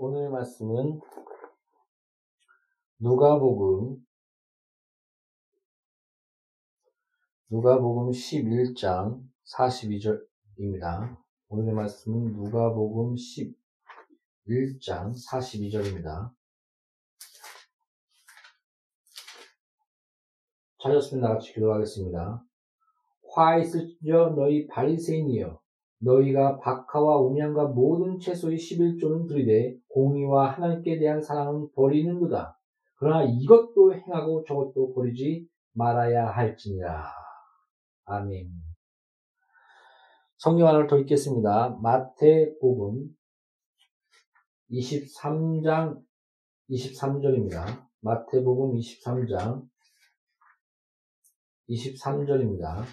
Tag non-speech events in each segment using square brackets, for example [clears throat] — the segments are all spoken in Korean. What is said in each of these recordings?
오늘의 말씀은 누가복음 누가복음 11장 42절입니다. 오늘의 말씀은 누가복음 11장 42절입니다. 찾았으면 나같이 기도하겠습니다. 화 있을지어 너희 바리새인이여 너희가 박하와 음양과 모든 채소의 11조는 들이되 공의와 하나님께 대한 사랑은 버리는도다. 그러나 이것도 행하고 저것도 버리지 말아야 할지니라. 아멘. 성경 하나를 더 읽겠습니다. 마태복음 23장 23절입니다. 마태복음 23장 23절입니다.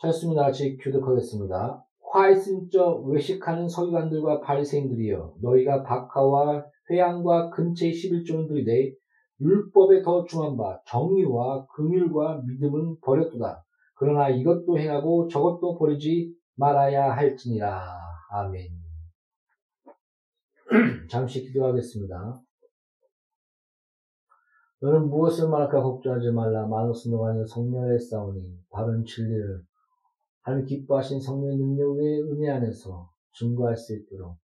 찾습니다 같이 교독하겠습니다. 화이슨저 외식하는 서기관들과 바리새인들이여 너희가 박하와 회양과 근처의 11조는 들이되 율법에 더 중한 바 정의와 긍휼과 믿음은 버렸도다. 그러나 이것도 행하고 저것도 버리지 말아야 할지니라. 아멘. [clears throat] 잠시 기도하겠습니다. 너는 무엇을 말할까 걱정하지 말라. 만옷은 너가 성령의 싸우니 바른 진리를 하나님 기뻐하신 성령의 능력 외에 은혜 안에서 증거할 수 있도록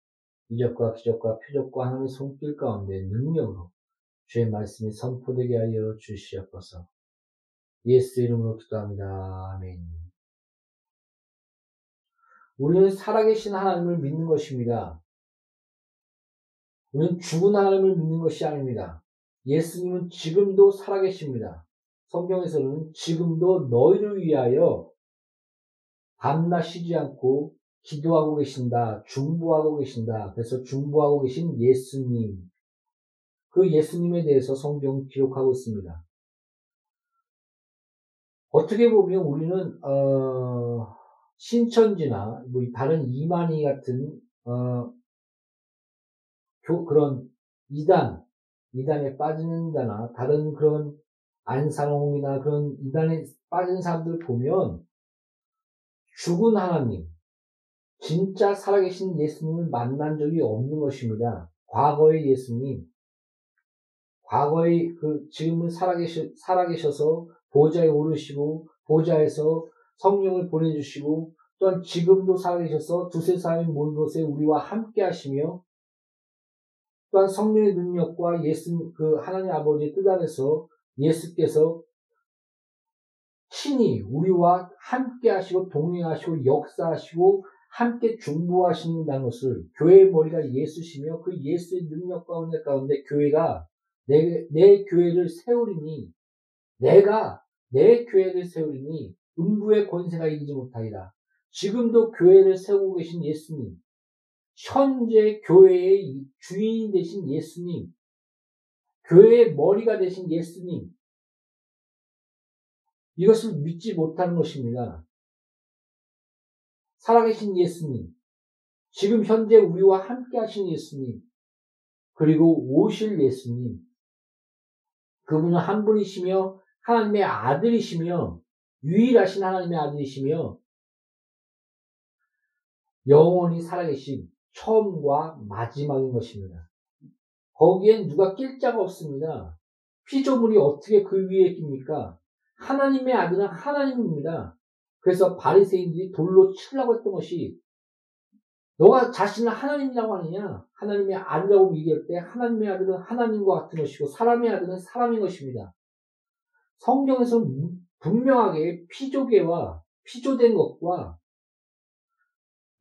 이적과 기적과 표적과 하나님의 손길 가운데 능력으로 주의 말씀이 선포되게 하여 주시옵소서. 예수 이름으로 기도합니다. 아멘. 우리는 살아계신 하나님을 믿는 것입니다. 우리는 죽은 하나님을 믿는 것이 아닙니다. 예수님은 지금도 살아계십니다. 성경에서는 지금도 너희를 위하여 밤낮 쉬지 않고 기도하고 계신다. 중보하고 계신다. 그래서 중보하고 계신 예수님. 그 예수님에 대해서 성경 기록하고 있습니다. 어떻게 보면 우리는 어, 신천지나 뭐 다른 이만희 같은 어, 그런 이단, 이단에 빠진다나 다른 그런 안상홍이나 그런 이단에 빠진 사람들 보면 죽은 하나님, 진짜 살아계신 예수님을 만난 적이 없는 것입니다. 과거의 예수님, 과거의 그 지금은 살아계셔, 살아계셔서 보좌에 오르시고 보좌에서 성령을 보내주시고 또한 지금도 살아계셔서 두세 사람이 모인 곳에 우리와 함께 하시며 또한 성령의 능력과 예수 그 하나님 아버지의 뜻 안에서 예수께서 신이 우리와 함께 하시고 동행하시고 역사하시고 함께 중보하신다는 것을 교회의 머리가 예수시며 그 예수의 능력 가운데 가운데 교회가 내, 내 교회를 세우리니 내가 내 교회를 세우리니 음부의 권세가 이기지 못하리라. 지금도 교회를 세우고 계신 예수님, 현재 교회의 주인 되신 예수님, 교회의 머리가 되신 예수님, 이것을 믿지 못하는 것입니다. 살아계신 예수님, 지금 현재 우리와 함께 하신 예수님, 그리고 오실 예수님, 그분은 한 분이시며 하나님의 아들이시며 유일하신 하나님의 아들이시며 영원히 살아계신 처음과 마지막인 것입니다. 거기엔 누가 낄 자가 없습니다. 피조물이 어떻게 그 위에 낍니까? 하나님의 아들은 하나님입니다. 그래서 바리새인들이 돌로 치려고 했던 것이 너가 자신을 하나님이라고 하느냐? 하나님의 아들이라고 얘기할 때 하나님의 아들은 하나님과 같은 것이고 사람의 아들은 사람인 것입니다. 성경에서는 분명하게 피조계와 피조된 것과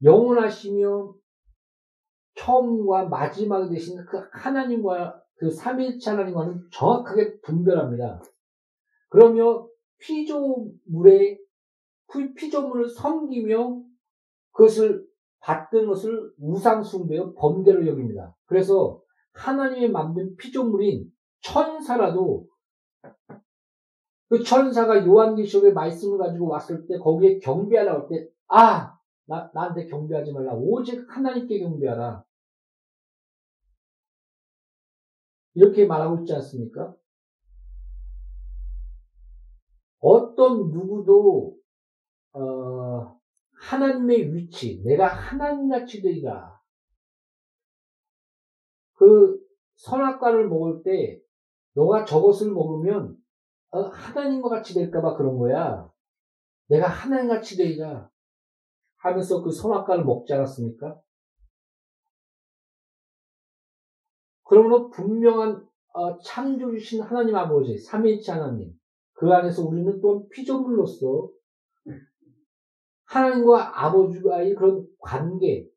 영원하시며 처음과 마지막이 되신 그 하나님과 그 삼일체 하나님과는 정확하게 분별합니다. 그러며 피조물의 피조물을 섬기며 그것을 받던 것을 우상숭배요 범죄로 여깁니다. 그래서 하나님의 만든 피조물인 천사라도 그 천사가 요한계시록의 말씀을 가지고 왔을 때 거기에 경배하라고 할 때, 아! 나, 나한테 경배하지 말라. 오직 하나님께 경배하라. 이렇게 말하고 있지 않습니까? 어떤 누구도 어, 하나님의 위치, 내가 하나님같이 되리라. 그 선악과를 먹을 때 너가 저것을 먹으면 어, 하나님과 같이 될까봐 그런 거야. 내가 하나님같이 되리라 하면서 그 선악과를 먹지 않았습니까? 그러므로 분명한 어, 창조주신 하나님 아버지, 삼위일체 하나님, 그 안에서 우리는 또 피조물로서 하나님과 아버지와의 그런 관계,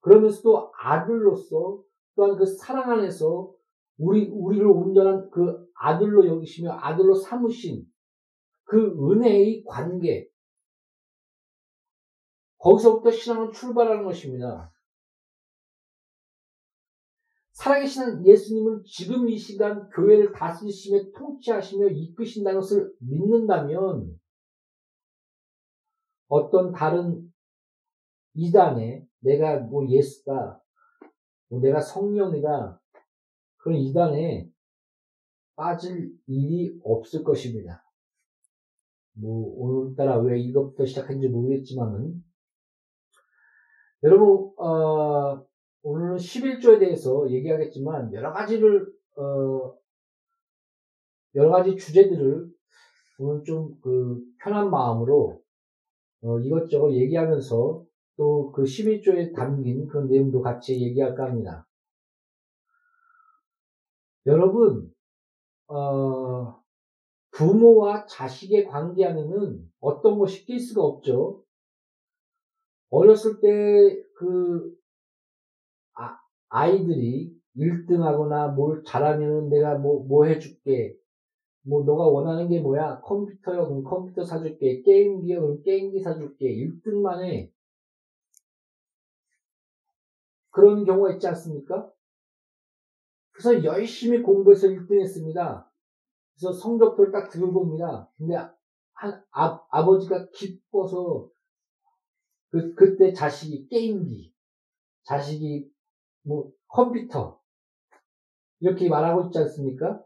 그러면서도 아들로서 또한 그 사랑 안에서 우리, 우리를 온전한 그 아들로 여기시며 아들로 삼으신 그 은혜의 관계, 거기서부터 신앙은 출발하는 것입니다. 살아계신 예수님은 지금 이 시간 교회를 다스리시며 통치하시며 이끄신다는 것을 믿는다면 어떤 다른 이단에 내가 뭐 예수다, 뭐 내가 성령이다, 그런 이단에 빠질 일이 없을 것입니다. 뭐 오늘따라 왜 이것부터 시작한지 모르겠지만은 여러분 어, 오늘은 11조에 대해서 얘기하겠지만 여러 가지를 어, 여러 가지 주제들을 오늘 좀 그 편한 마음으로 어, 이것저것 얘기하면서 또 그 11조에 담긴 그런 내용도 같이 얘기할까 합니다. 여러분, 어, 부모와 자식의 관계 안에는 어떤 것이 낄 수가 없죠. 어렸을 때 그 아, 이들이 1등하거나 뭘 잘하면 내가 뭐, 뭐 해줄게. 뭐, 너가 원하는 게 뭐야? 컴퓨터요? 그럼 컴퓨터 사줄게. 게임기요? 그럼 게임기 사줄게. 1등만 해. 그런 경우가 있지 않습니까? 그래서 열심히 공부해서 1등 했습니다. 그래서 성적표를 딱 들고 옵니다. 근데 한, 아, 아버지가 기뻐서 그, 그때 자식이 게임기, 자식이 뭐 컴퓨터 이렇게 말하고 있지 않습니까?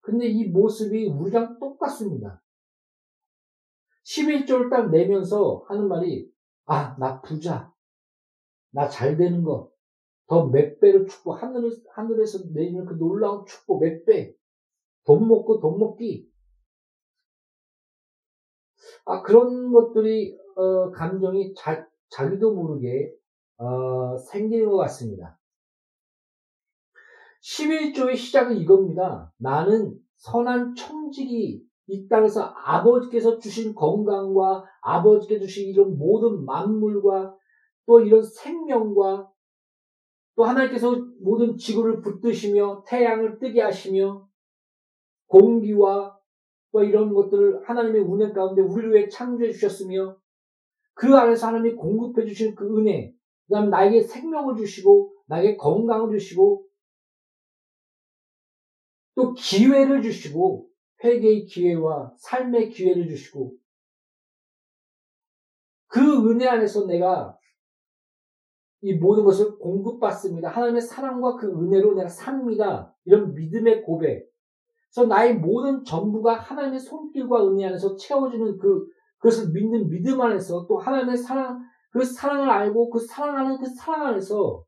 근데 이 모습이 우리랑 똑같습니다. 11조를 딱 내면서 하는 말이 아, 나 부자. 나 잘 되는 거. 더 몇 배로 축복. 하늘, 하늘에서 내리는 그 놀라운 축복 몇 배. 돈 먹고 돈 먹기. 아, 그런 것들이, 어, 감정이 자, 자기도 모르게, 어, 생기는 것 같습니다. 11조의 시작은 이겁니다. 나는 선한 청직이 이 땅에서 아버지께서 주신 건강과 아버지께서 주신 이런 모든 만물과 또 이런 생명과 또 하나님께서 모든 지구를 붙드시며 태양을 뜨게 하시며 공기와 또 이런 것들을 하나님의 은혜 가운데 우리를 위해 창조해 주셨으며 그 안에서 하나님이 공급해 주신 그 은혜 그 다음 나에게 생명을 주시고 나에게 건강을 주시고 또 기회를 주시고 회개의 기회와 삶의 기회를 주시고 그 은혜 안에서 내가 이 모든 것을 공급받습니다. 하나님의 사랑과 그 은혜로 내가 삽니다. 이런 믿음의 고백. 그래서 나의 모든 전부가 하나님의 손길과 은혜 안에서 채워지는 그, 그것을 믿는 믿음 안에서 또 하나님의 사랑, 그 사랑을 알고 그 사랑하는 그 사랑 안에서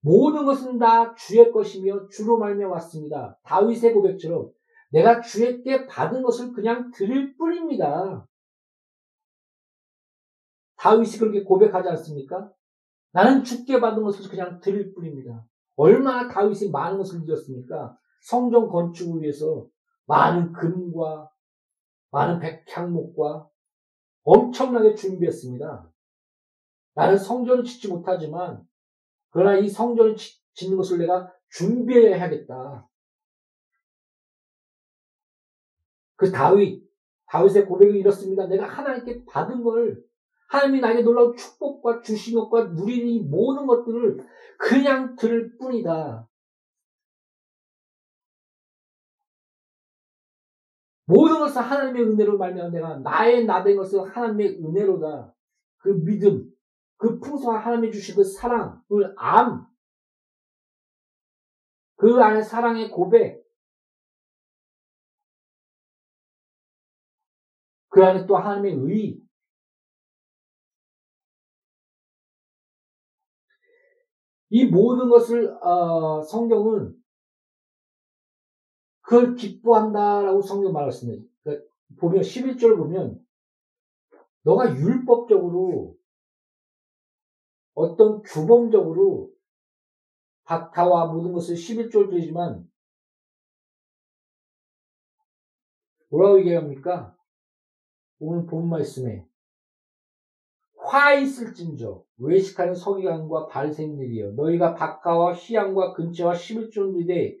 모든 것은 다 주의 것이며 주로 말며 왔습니다. 다윗의 고백처럼 내가 주에게 받은 것을 그냥 드릴 뿐입니다. 다윗이 그렇게 고백하지 않습니까? 나는 주께 받은 것을 그냥 드릴 뿐입니다. 얼마나 다윗이 많은 것을 드렸습니까? 성전 건축을 위해서 많은 금과 많은 백향목과 엄청나게 준비했습니다. 나는 성전을 짓지 못하지만 그러나 이 성전을 짓는 것을 내가 준비해야겠다. 그 다윗, 다윗의 고백이 이렇습니다. 내가 하나님께 받은 걸 하나님이 나에게 놀라운 축복과 주신 것과 누리는 이 모든 것들을 그냥 들을 뿐이다. 모든 것을 하나님의 은혜로 말미암아 내가 나의 나된 것을 하나님의 은혜로다. 그 믿음, 그 풍성한 하나님이 주신 그 사랑을 암, 그 안에 사랑의 고백, 그 안에 또 하나님의 의, 이 모든 것을 어, 성경은 그걸 기뻐한다라고 성경 말했습니다. 그러니까 보면 11절 보면 너가 율법적으로 어떤 규범적으로 바타와 모든 것을 11절 드리지만 뭐라고 얘기합니까? 오늘 본 말씀에 화 있을진저 외식하는 서기관과 바리새인들이여 너희가 박가와 희양과 근처와 11조들에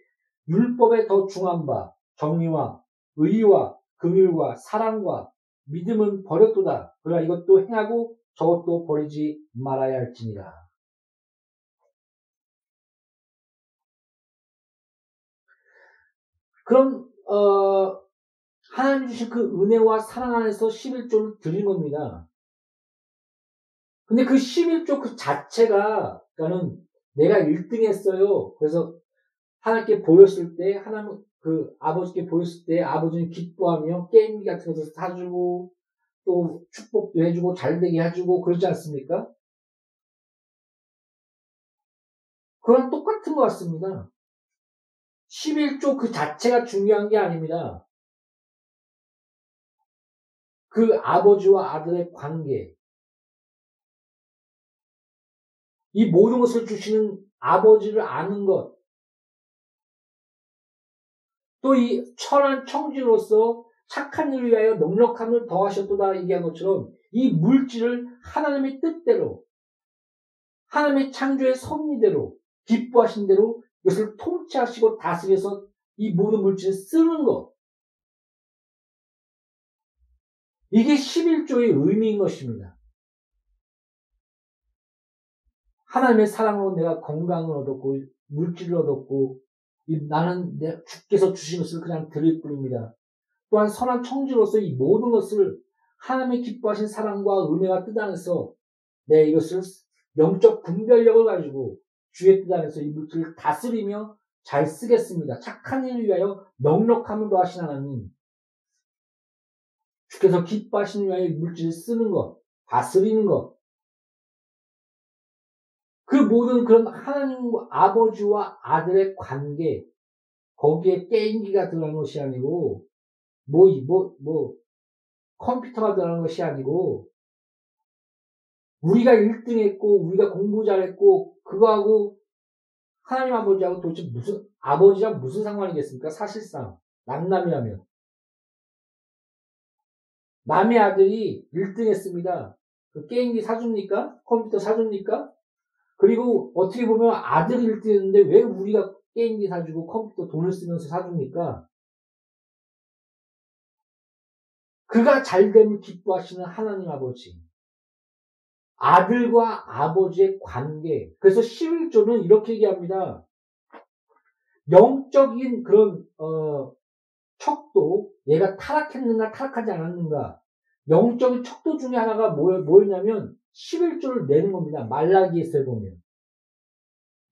율법에 더 중한 바 정의와 의와 긍휼과 사랑과 믿음은 버렸도다. 그러나 이것도 행하고 저것도 버리지 말아야 할지니라. 그럼 어, 하나님 주신 그 은혜와 사랑 안에서 11조를 드린 겁니다. 근데 그 11조 그 자체가 그러니까는 내가 1등 했어요. 그래서 하나님께 보였을 때 하나님 그 아버지께 보였을 때 아버지는 기뻐하며 게임기 같은 것을 사주고 또 축복도 해주고 잘되게 해주고 그러지 않습니까? 그랑 똑같은 것 같습니다. 11조 그 자체가 중요한 게 아닙니다. 그 아버지와 아들의 관계, 이 모든 것을 주시는 아버지를 아는 것, 또 이 천한 청지로서 착한 일을 위하여 넉넉함을 더하셨도다 얘기한 것처럼 이 물질을 하나님의 뜻대로 하나님의 창조의 섭리대로 기뻐하신 대로 이것을 통치하시고 다스려서 이 모든 물질을 쓰는 것. 이게 11조의 의미인 것입니다. 하나님의 사랑으로 내가 건강을 얻었고, 물질을 얻었고, 나는 내 주께서 주신 것을 그냥 드릴 뿐입니다. 또한 선한 청지로서 이 모든 것을 하나님의 기뻐하신 사랑과 은혜와 뜻 안에서 내 이것을 영적 분별력을 가지고 주의 뜻 안에서 이 물질을 다스리며 잘 쓰겠습니다. 착한 일을 위하여 넉넉함을 더하신 하나님. 주께서 기뻐하시는 위하여 물질을 쓰는 것, 다스리는 것. 그 모든 그런 하나님 아버지와 아들의 관계, 거기에 게임기가 들어간 것이 아니고, 뭐, 뭐, 뭐, 컴퓨터가 들어간 것이 아니고, 우리가 1등 했고, 우리가 공부 잘했고, 그거하고 하나님 아버지하고 도대체 무슨, 아버지랑 무슨 상관이겠습니까? 사실상. 남남이라면. 남의 아들이 1등 했습니다. 그 게임기 사줍니까? 컴퓨터 사줍니까? 그리고 어떻게 보면 아들이 1등 했는데 왜 우리가 게임기 사주고 컴퓨터 돈을 쓰면서 사줍니까? 그가 잘됨을 기뻐하시는 하나님 아버지. 아들과 아버지의 관계. 그래서 11조는 이렇게 얘기합니다. 영적인 그런 어, 척도 얘가 타락했는가 타락하지 않았는가 영적인 척도 중에 하나가 뭐, 뭐였냐면 11조를 내는 겁니다. 말라기에서 보면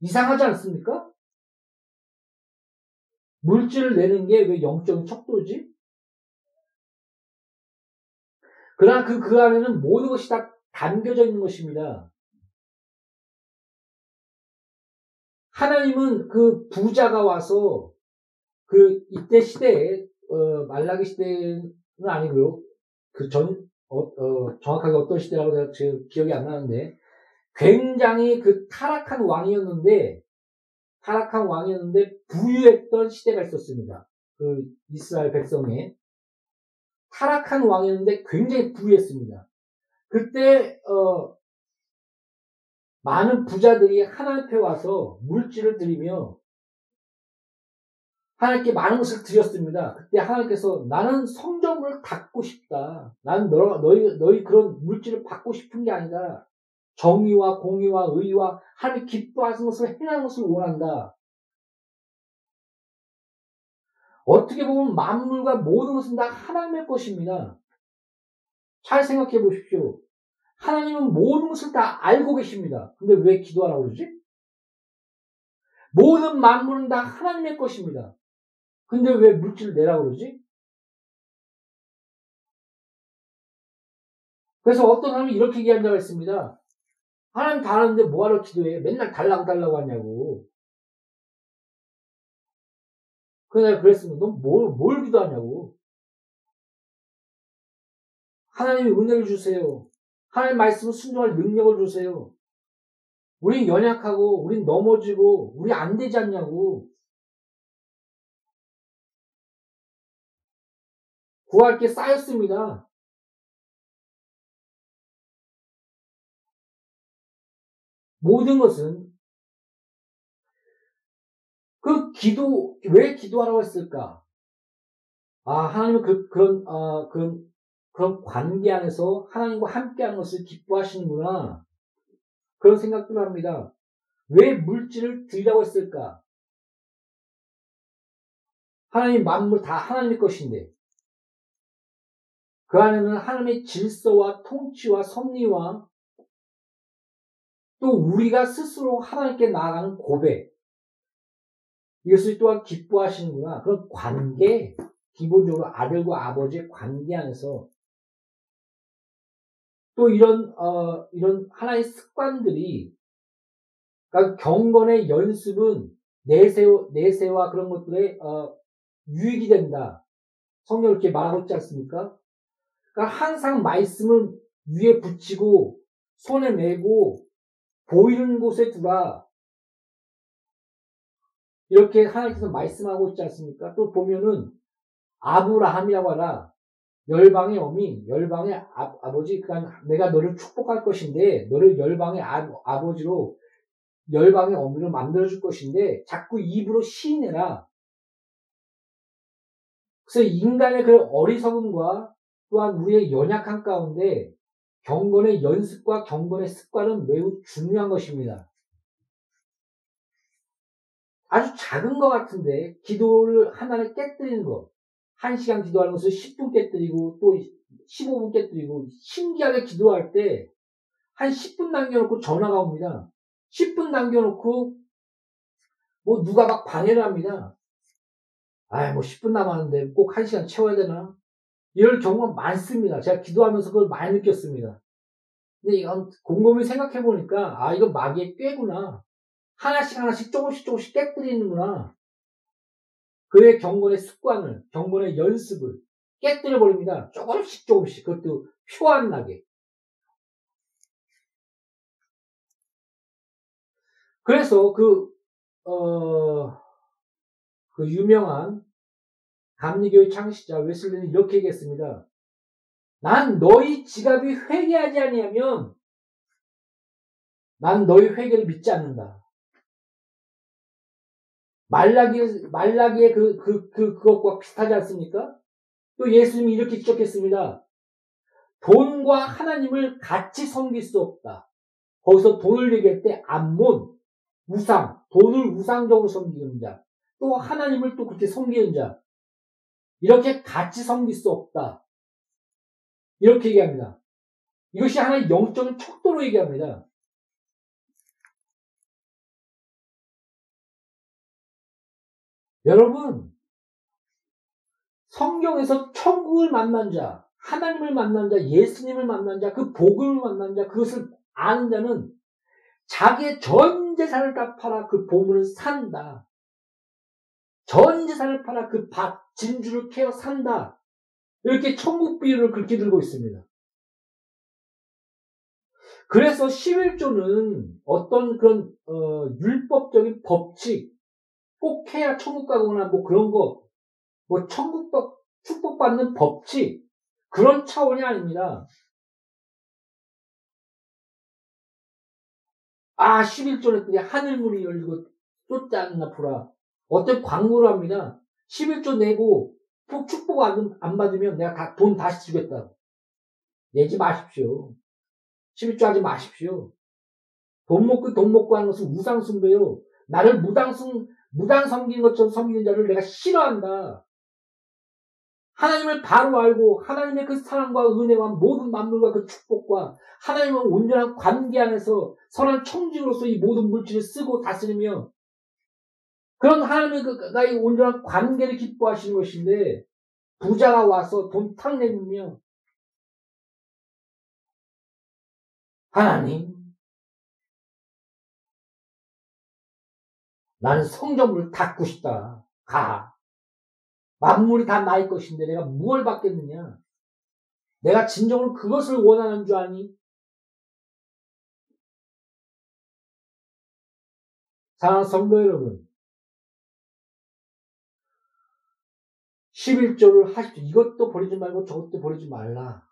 이상하지 않습니까? 물질을 내는 게 왜 영적인 척도지? 그러나 그, 그 안에는 모든 것이 다 담겨져 있는 것입니다. 하나님은 그 부자가 와서 그 이때 시대에 어, 말라기 시대는 아니고요. 그전 어, 어, 정확하게 어떤 시대라고 제가 지금 기억이 안 나는데 굉장히 그 타락한 왕이었는데 타락한 왕이었는데 부유했던 시대가 있었습니다. 그 이스라엘 백성에 타락한 왕이었는데 굉장히 부유했습니다. 그때 어, 많은 부자들이 하나님 앞에 와서 물질을 드리며 하나님께 많은 것을 드렸습니다. 그때 하나님께서 나는 성전을 닫고 싶다. 나는 너, 너희, 너희 그런 물질을 받고 싶은 게 아니다. 정의와 공의와 의와 하나님 기뻐하는 것을 행하는 것을 원한다. 어떻게 보면 만물과 모든 것은 다 하나님의 것입니다. 잘 생각해 보십시오. 하나님은 모든 것을 다 알고 계십니다. 근데 왜 기도하라고 그러지? 모든 만물은 다 하나님의 것입니다. 근데 왜 물질을 내라고 그러지? 그래서 어떤 사람이 이렇게 얘기한 적가 있습니다. 하나님 다 하는데 뭐하러 기도해? 맨날 달라고 달라고 하냐고. 내가 그랬으면 너 뭘, 뭘 기도하냐고. 하나님이 은혜를 주세요. 하나님 말씀을 순종할 능력을 주세요. 우린 연약하고, 우린 넘어지고, 우리 안 되지 않냐고. 구할 게 쌓였습니다. 모든 것은 그 기도 왜 기도하라고 했을까? 아 하나님은 그 그런 어, 그런 그런 관계 안에서 하나님과 함께하는 것을 기뻐하시는구나 그런 생각들을 합니다. 왜 물질을 드리라고 했을까? 하나님 만물 다 하나님의 것인데 그 안에는 하나님의 질서와 통치와 섭리와 또 우리가 스스로 하나님께 나아가는 고백. 이것을 또한 기뻐하시는구나. 그런 관계, 기본적으로 아들과 아버지의 관계 안에서 또 이런, 어, 이런 하나의 습관들이, 그러니까 경건의 연습은 내세, 내세와 그런 것들에, 어, 유익이 된다. 성경 이렇게 말하고 있지 않습니까? 그러니까 항상 말씀을 위에 붙이고, 손에 메고, 보이는 곳에 두라. 이렇게 하나님께서 말씀하고 있지 않습니까? 또 보면은 아브라함이라고 하라. 열방의 어미, 열방의 아, 버지 그러니까 내가 너를 축복할 것인데, 너를 열방의 아, 아버지로, 열방의 어미로 만들어줄 것인데, 자꾸 입으로 시인해라. 그래서 인간의 그 어리석음과 또한 우리의 연약한 가운데 경건의 연습과 경건의 습관은 매우 중요한 것입니다. 아주 작은 것 같은데 기도를 하나를 깨뜨리는 것. 1시간 기도하는 것을 10분 깨뜨리고 또 15분 깨뜨리고 신기하게 기도할 때 한 10분 남겨놓고 전화가 옵니다. 10분 남겨놓고 뭐 누가 막 방해를 합니다. 아이 뭐 10분 남았는데 꼭 1시간 채워야 되나? 이럴 경우가 많습니다. 제가 기도하면서 그걸 많이 느꼈습니다. 근데 이건 곰곰이 생각해 보니까 아 이거 마귀의 꾀구나. 하나씩 하나씩 조금씩 조금씩 깨뜨리는구나. 그의 경건의 습관을, 경건의 연습을 깨뜨려 버립니다. 조금씩 조금씩 그것도 표안 나게. 그래서 그, 어, 그 유명한 감리교의 창시자 웨슬리는 이렇게 얘기했습니다. 난 너희 지갑이 회개하지 아니하면 난 너희 회개를 믿지 않는다. 말라기, 말라기의 그, 그, 그, 그것과 비슷하지 않습니까? 또 예수님이 이렇게 지적했습니다. 돈과 하나님을 같이 섬길 수 없다. 거기서 돈을 얘기할 때 암몬, 우상, 돈을 우상적으로 섬기는 자, 또 하나님을 또 그렇게 섬기는 자, 이렇게 같이 섬길 수 없다. 이렇게 얘기합니다. 이것이 하나의 영적인 척도로 얘기합니다. 여러분, 성경에서 천국을 만난 자, 하나님을 만난 자, 예수님을 만난 자, 그 복음을 만난 자, 그것을 아는 자는 자기의 전 재산을 다 팔아 그 보물을 산다. 전 재산을 팔아 그 밭, 진주를 캐어 산다. 이렇게 천국 비유를 그렇게 들고 있습니다. 그래서 11조는 어떤 그런 어, 율법적인 법칙 꼭 해야 천국 가거나 뭐 그런 거, 뭐 천국 축복받는 법칙 그런 차원이 아닙니다. 아 11조는 그냥 하늘문이 열리고 쫓지 않나 보라. 어떤 광고를 합니다. 11조 내고 축복 안, 안 받으면 내가 다, 돈 다시 주겠다. 내지 마십시오. 11조 하지 마십시오. 돈 먹고 돈 먹고 하는 것은 우상숭배요. 나를 무당숭, 무당 섬기는 것처럼 섬기는 자를 내가 싫어한다. 하나님을 바로 알고 하나님의 그 사랑과 은혜와 모든 만물과 그 축복과 하나님과 온전한 관계 안에서 선한 청중으로서 이 모든 물질을 쓰고 다스리며 그런 하나님의 그 온전한 관계를 기뻐하시는 것인데 부자가 와서 돈탁 내밀며 하나님 나는 성전을 닫고 싶다. 가. 만물이 다 나의 것인데 내가 무엇을 받겠느냐? 내가 진정으로 그것을 원하는 줄 아니? 사랑하는 성도 여러분, 11조를 하십시오. 이것도 버리지 말고 저것도 버리지 말라.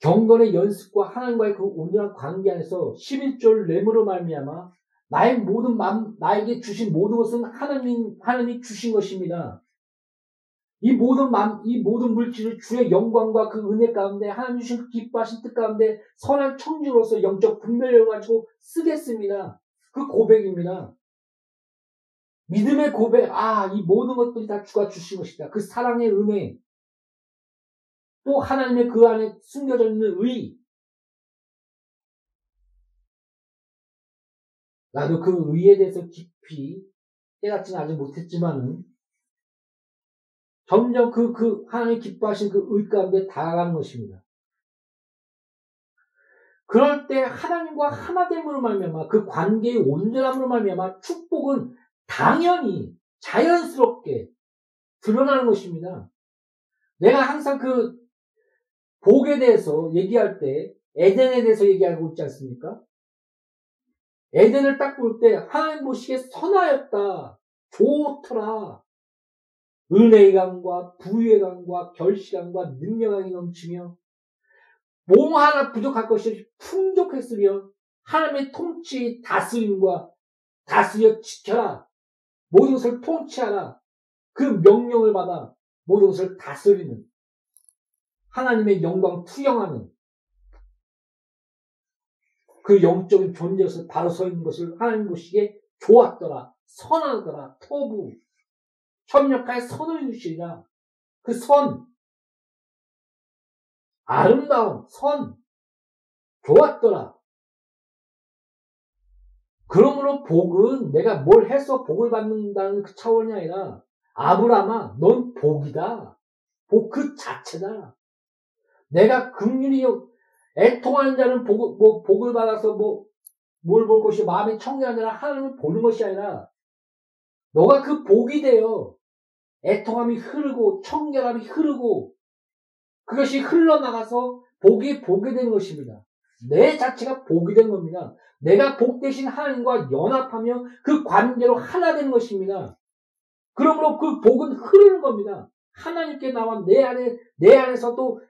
경건의 연습과 하나님과의 그 온전한 관계 안에서 11조를 내므로 말미암아 나의 모든 맘, 나에게 주신 모든 것은 하나님, 하나님이 주신 것입니다. 이 모든 맘, 이 모든 물질을 주의 영광과 그 은혜 가운데 하나님 주신 기뻐하신 뜻 가운데 선한 청주로서 영적 분별을 가지고 쓰겠습니다. 그 고백입니다. 믿음의 고백, 아, 이 모든 것들이 다 주가 주신 것이다. 그 사랑의 은혜, 또 하나님의 그 안에 숨겨져 있는 의. 나도 그 의에 대해서 깊이 깨닫지는 아직 못했지만은 점점 그, 그, 하나님 기뻐하신 그 의 가운데 다가가는 것입니다. 그럴 때 하나님과 하나됨으로 말미암아 그 관계의 온전함으로 말미암아 축복은 당연히 자연스럽게 드러나는 것입니다. 내가 항상 그 복에 대해서 얘기할 때 에덴에 대해서 얘기하고 있지 않습니까? 에덴을 딱 볼 때 하나님 보시기에 선하였다. 좋더라. 은혜의 강과 부유의 강과 결시강과 능력이 넘치며 몸 하나 부족할 것이 풍족했으며 하나님의 통치 다스림과 다스려 지켜라. 모든 것을 통치하라. 그 명령을 받아 모든 것을 다스리는 하나님의 영광 투영하는 그 영적인 존재에서 바로 서 있는 것을 하나님 보시기에 좋았더라, 선하더라, 토부, 협력하여 선을 주시리라. 그 선, 아름다운 선, 좋았더라. 그러므로 복은 내가 뭘 해서 복을 받는다는 그 차원이 아니라 아브라함아, 넌 복이다. 복 그 자체다. 내가 긍휼히 애통하는 자는 복, 뭐, 복을 받아서 뭐, 뭘 볼 것이 마음이 자는 하나님을 보는 것이 아니라 너가 그 복이 되어 애통함이 흐르고 청결함이 흐르고 그것이 흘러나가서 복이 복이 되는 것입니다. 내 자체가 복이 되는 겁니다. 내가 복 대신 하나님과 연합하며 그 관계로 하나 되는 것입니다. 그러므로 그 복은 흐르는 겁니다. 하나님께 나와 내 안에, 내 안에서 도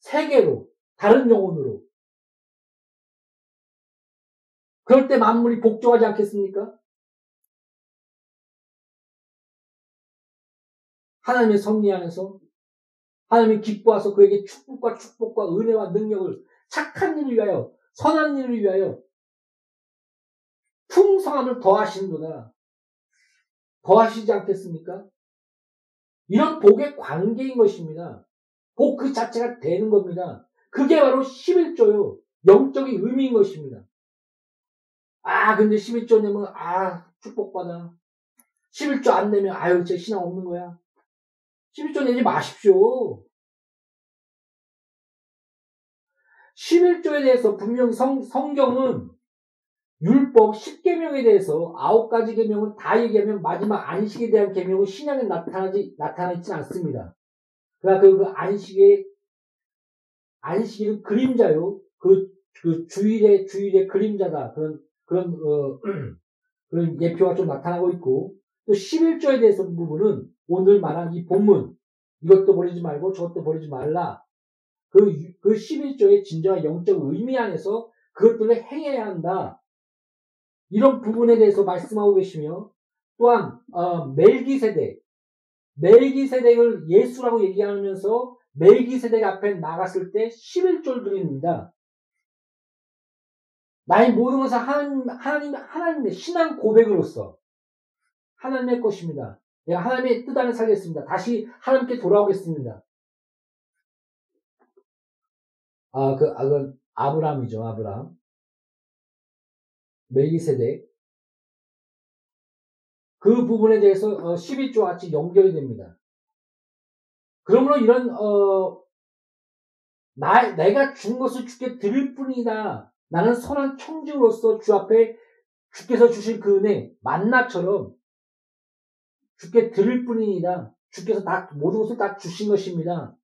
세계로, 다른 영혼으로. 그럴 때 만물이 복종하지 않겠습니까? 하나님의 섭리 안에서 하나님이 기뻐하서 그에게 축복과 축복과 은혜와 능력을 착한 일을 위하여 선한 일을 위하여 풍성함을 더하시는구나. 더하시지 않겠습니까? 이런 복의 관계인 것입니다. 복 그 자체가 되는 겁니다. 그게 바로 11조요. 영적인 의미인 것입니다. 아, 근데 11조 내면, 아, 축복받아. 11조 안 내면, 아유, 제 신앙 없는 거야. 11조 내지 마십시오. 11조에 대해서 분명 성, 성경은 율법 10계명에 대해서 9가지 계명을 다 얘기하면 마지막 안식에 대한 계명은 신약에 나타나지, 나타나지 않습니다. 그러니까 그, 그 안식의, 안식일은 그림자요. 그, 그 주일의, 주일의 그림자다. 그런, 그런, 어, [clears throat] 그런 예표가 좀 나타나고 있고, 또 11조에 대해서 부분은 오늘 말한 이 본문, 이것도 버리지 말고 저것도 버리지 말라. 그, 그 11조의 진정한 영적 의미 안에서 그것들을 행해야 한다. 이런 부분에 대해서 말씀하고 계시며, 또한, 어, 멜기세덱, 멜기세덱을 예수라고 얘기하면서 멜기세덱 앞에 나갔을 때 11조를 드립니다. 나의 모든 것을 하나님, 하나님, 하나님의 신앙 고백으로서 하나님의 것입니다. 내가 하나님의 뜻 안에 살겠습니다. 다시 하나님께 돌아오겠습니다. 아, 그, 아, 그, 아브라함이죠, 아브라함. 멜기세덱. 그 부분에 대해서 12조 어, 같이 연결이 됩니다. 그러므로 이런, 어, 나, 내가 준 것을 주께 드릴 뿐이다. 나는 선한 청중으로서 주 앞에 주께서 주신 그 은혜 만나처럼 주께 드릴 뿐이니다 주께서 다 모든 것을 다 주신 것입니다.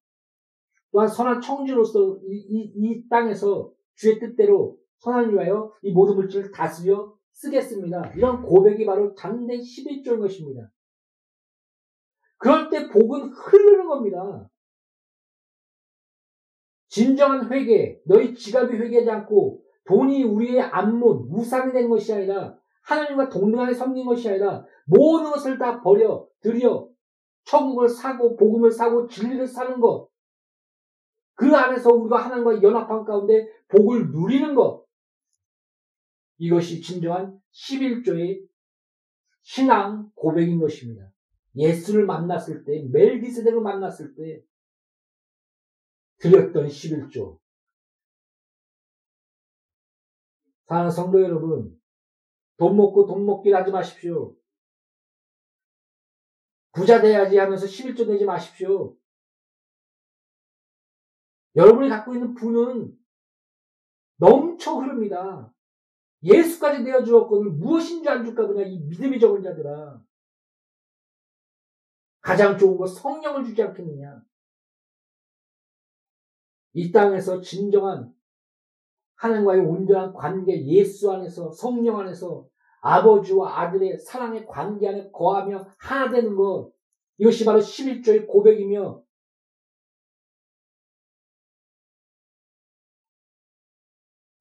또한 선한 청지로서 이, 이, 이 땅에서 주의 뜻대로 선한 일하여 이 모든 물질을 다스려 쓰겠습니다. 이런 고백이 바로 장대 11조인 것입니다. 그럴 때 복은 흐르는 겁니다. 진정한 회개, 너희 지갑이 회개하지 않고 돈이 우리의 안문, 우상이 된 것이 아니라 하나님과 동등하게 섬긴 것이 아니라 모든 것을 다 버려, 들여 천국을 사고 복음을 사고 진리를 사는 것. 그 안에서 우리가 하나님과 연합한 가운데 복을 누리는 것. 이것이 진정한 11조의 신앙 고백인 것입니다. 예수를 만났을 때, 멜기세덱을 만났을 때 드렸던 11조. 사랑하는 성도 여러분, 돈 먹고 돈 먹기를 하지 마십시오. 부자 돼야지 하면서 11조 내지 마십시오. 여러분이 갖고 있는 부는 넘쳐 흐릅니다. 예수까지 내어주었거늘 무엇인 줄 안 줄까 보냐 이 믿음이 적은 자들아. 가장 좋은 거 성령을 주지 않겠느냐. 이 땅에서 진정한 하나님과의 온전한 관계 예수 안에서 성령 안에서 아버지와 아들의 사랑의 관계 안에 거하며 하나 되는 것 이것이 바로 11조의 고백이며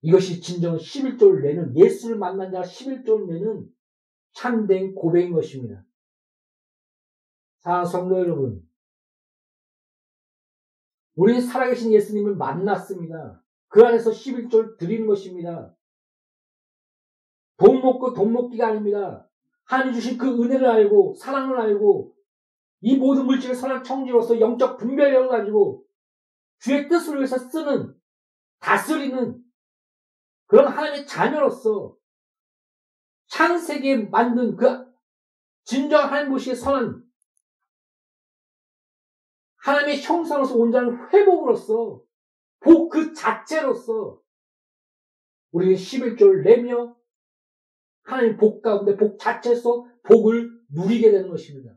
이것이 진정 11조를 내는 예수를 만난 자 11조를 내는 참된 고백인 것입니다. 사 성도 여러분 우리 살아계신 예수님을 만났습니다. 그 안에서 11조를 드리는 것입니다. 돈 먹고 돈 먹기가 아닙니다. 하나님 주신 그 은혜를 알고 사랑을 알고 이 모든 물질을 선한 청지로서 영적 분별력을 가지고 주의 뜻을 위해서 쓰는 다스리는 그런 하나님의 자녀로서 창세기에 만든 그 진정 하나님 보시기에 선한 하나님의 형상으로서 온전한 회복으로서 복 그 자체로서 우리는 11조를 내며 하나님 복 가운데 복 자체에서 복을 누리게 되는 것입니다.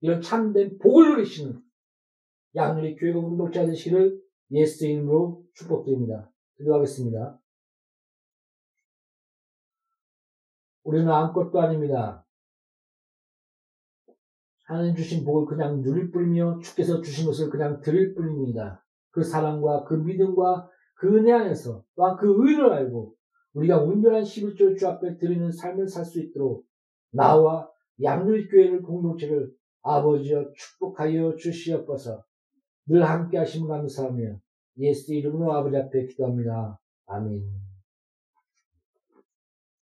이런 참된 복을 누리시는 양률의 교회가 공동체 되시기를 예수 이름으로 축복드립니다. 기도하겠습니다. 우리는 아무것도 아닙니다. 하나님 주신 복을 그냥 누릴 뿐이며 주께서 주신 것을 그냥 드릴 뿐입니다. 그 사랑과 그 믿음과 그 은혜 안에서 또한 그 의를 알고 우리가 온전한 11조 주 앞에 드리는 삶을 살 수 있도록 나와 양육교회를 공동체를 아버지여 축복하여 주시옵소서 늘 함께 하시면 감사하며 예수 이름으로 아버지 앞에 기도합니다. 아멘.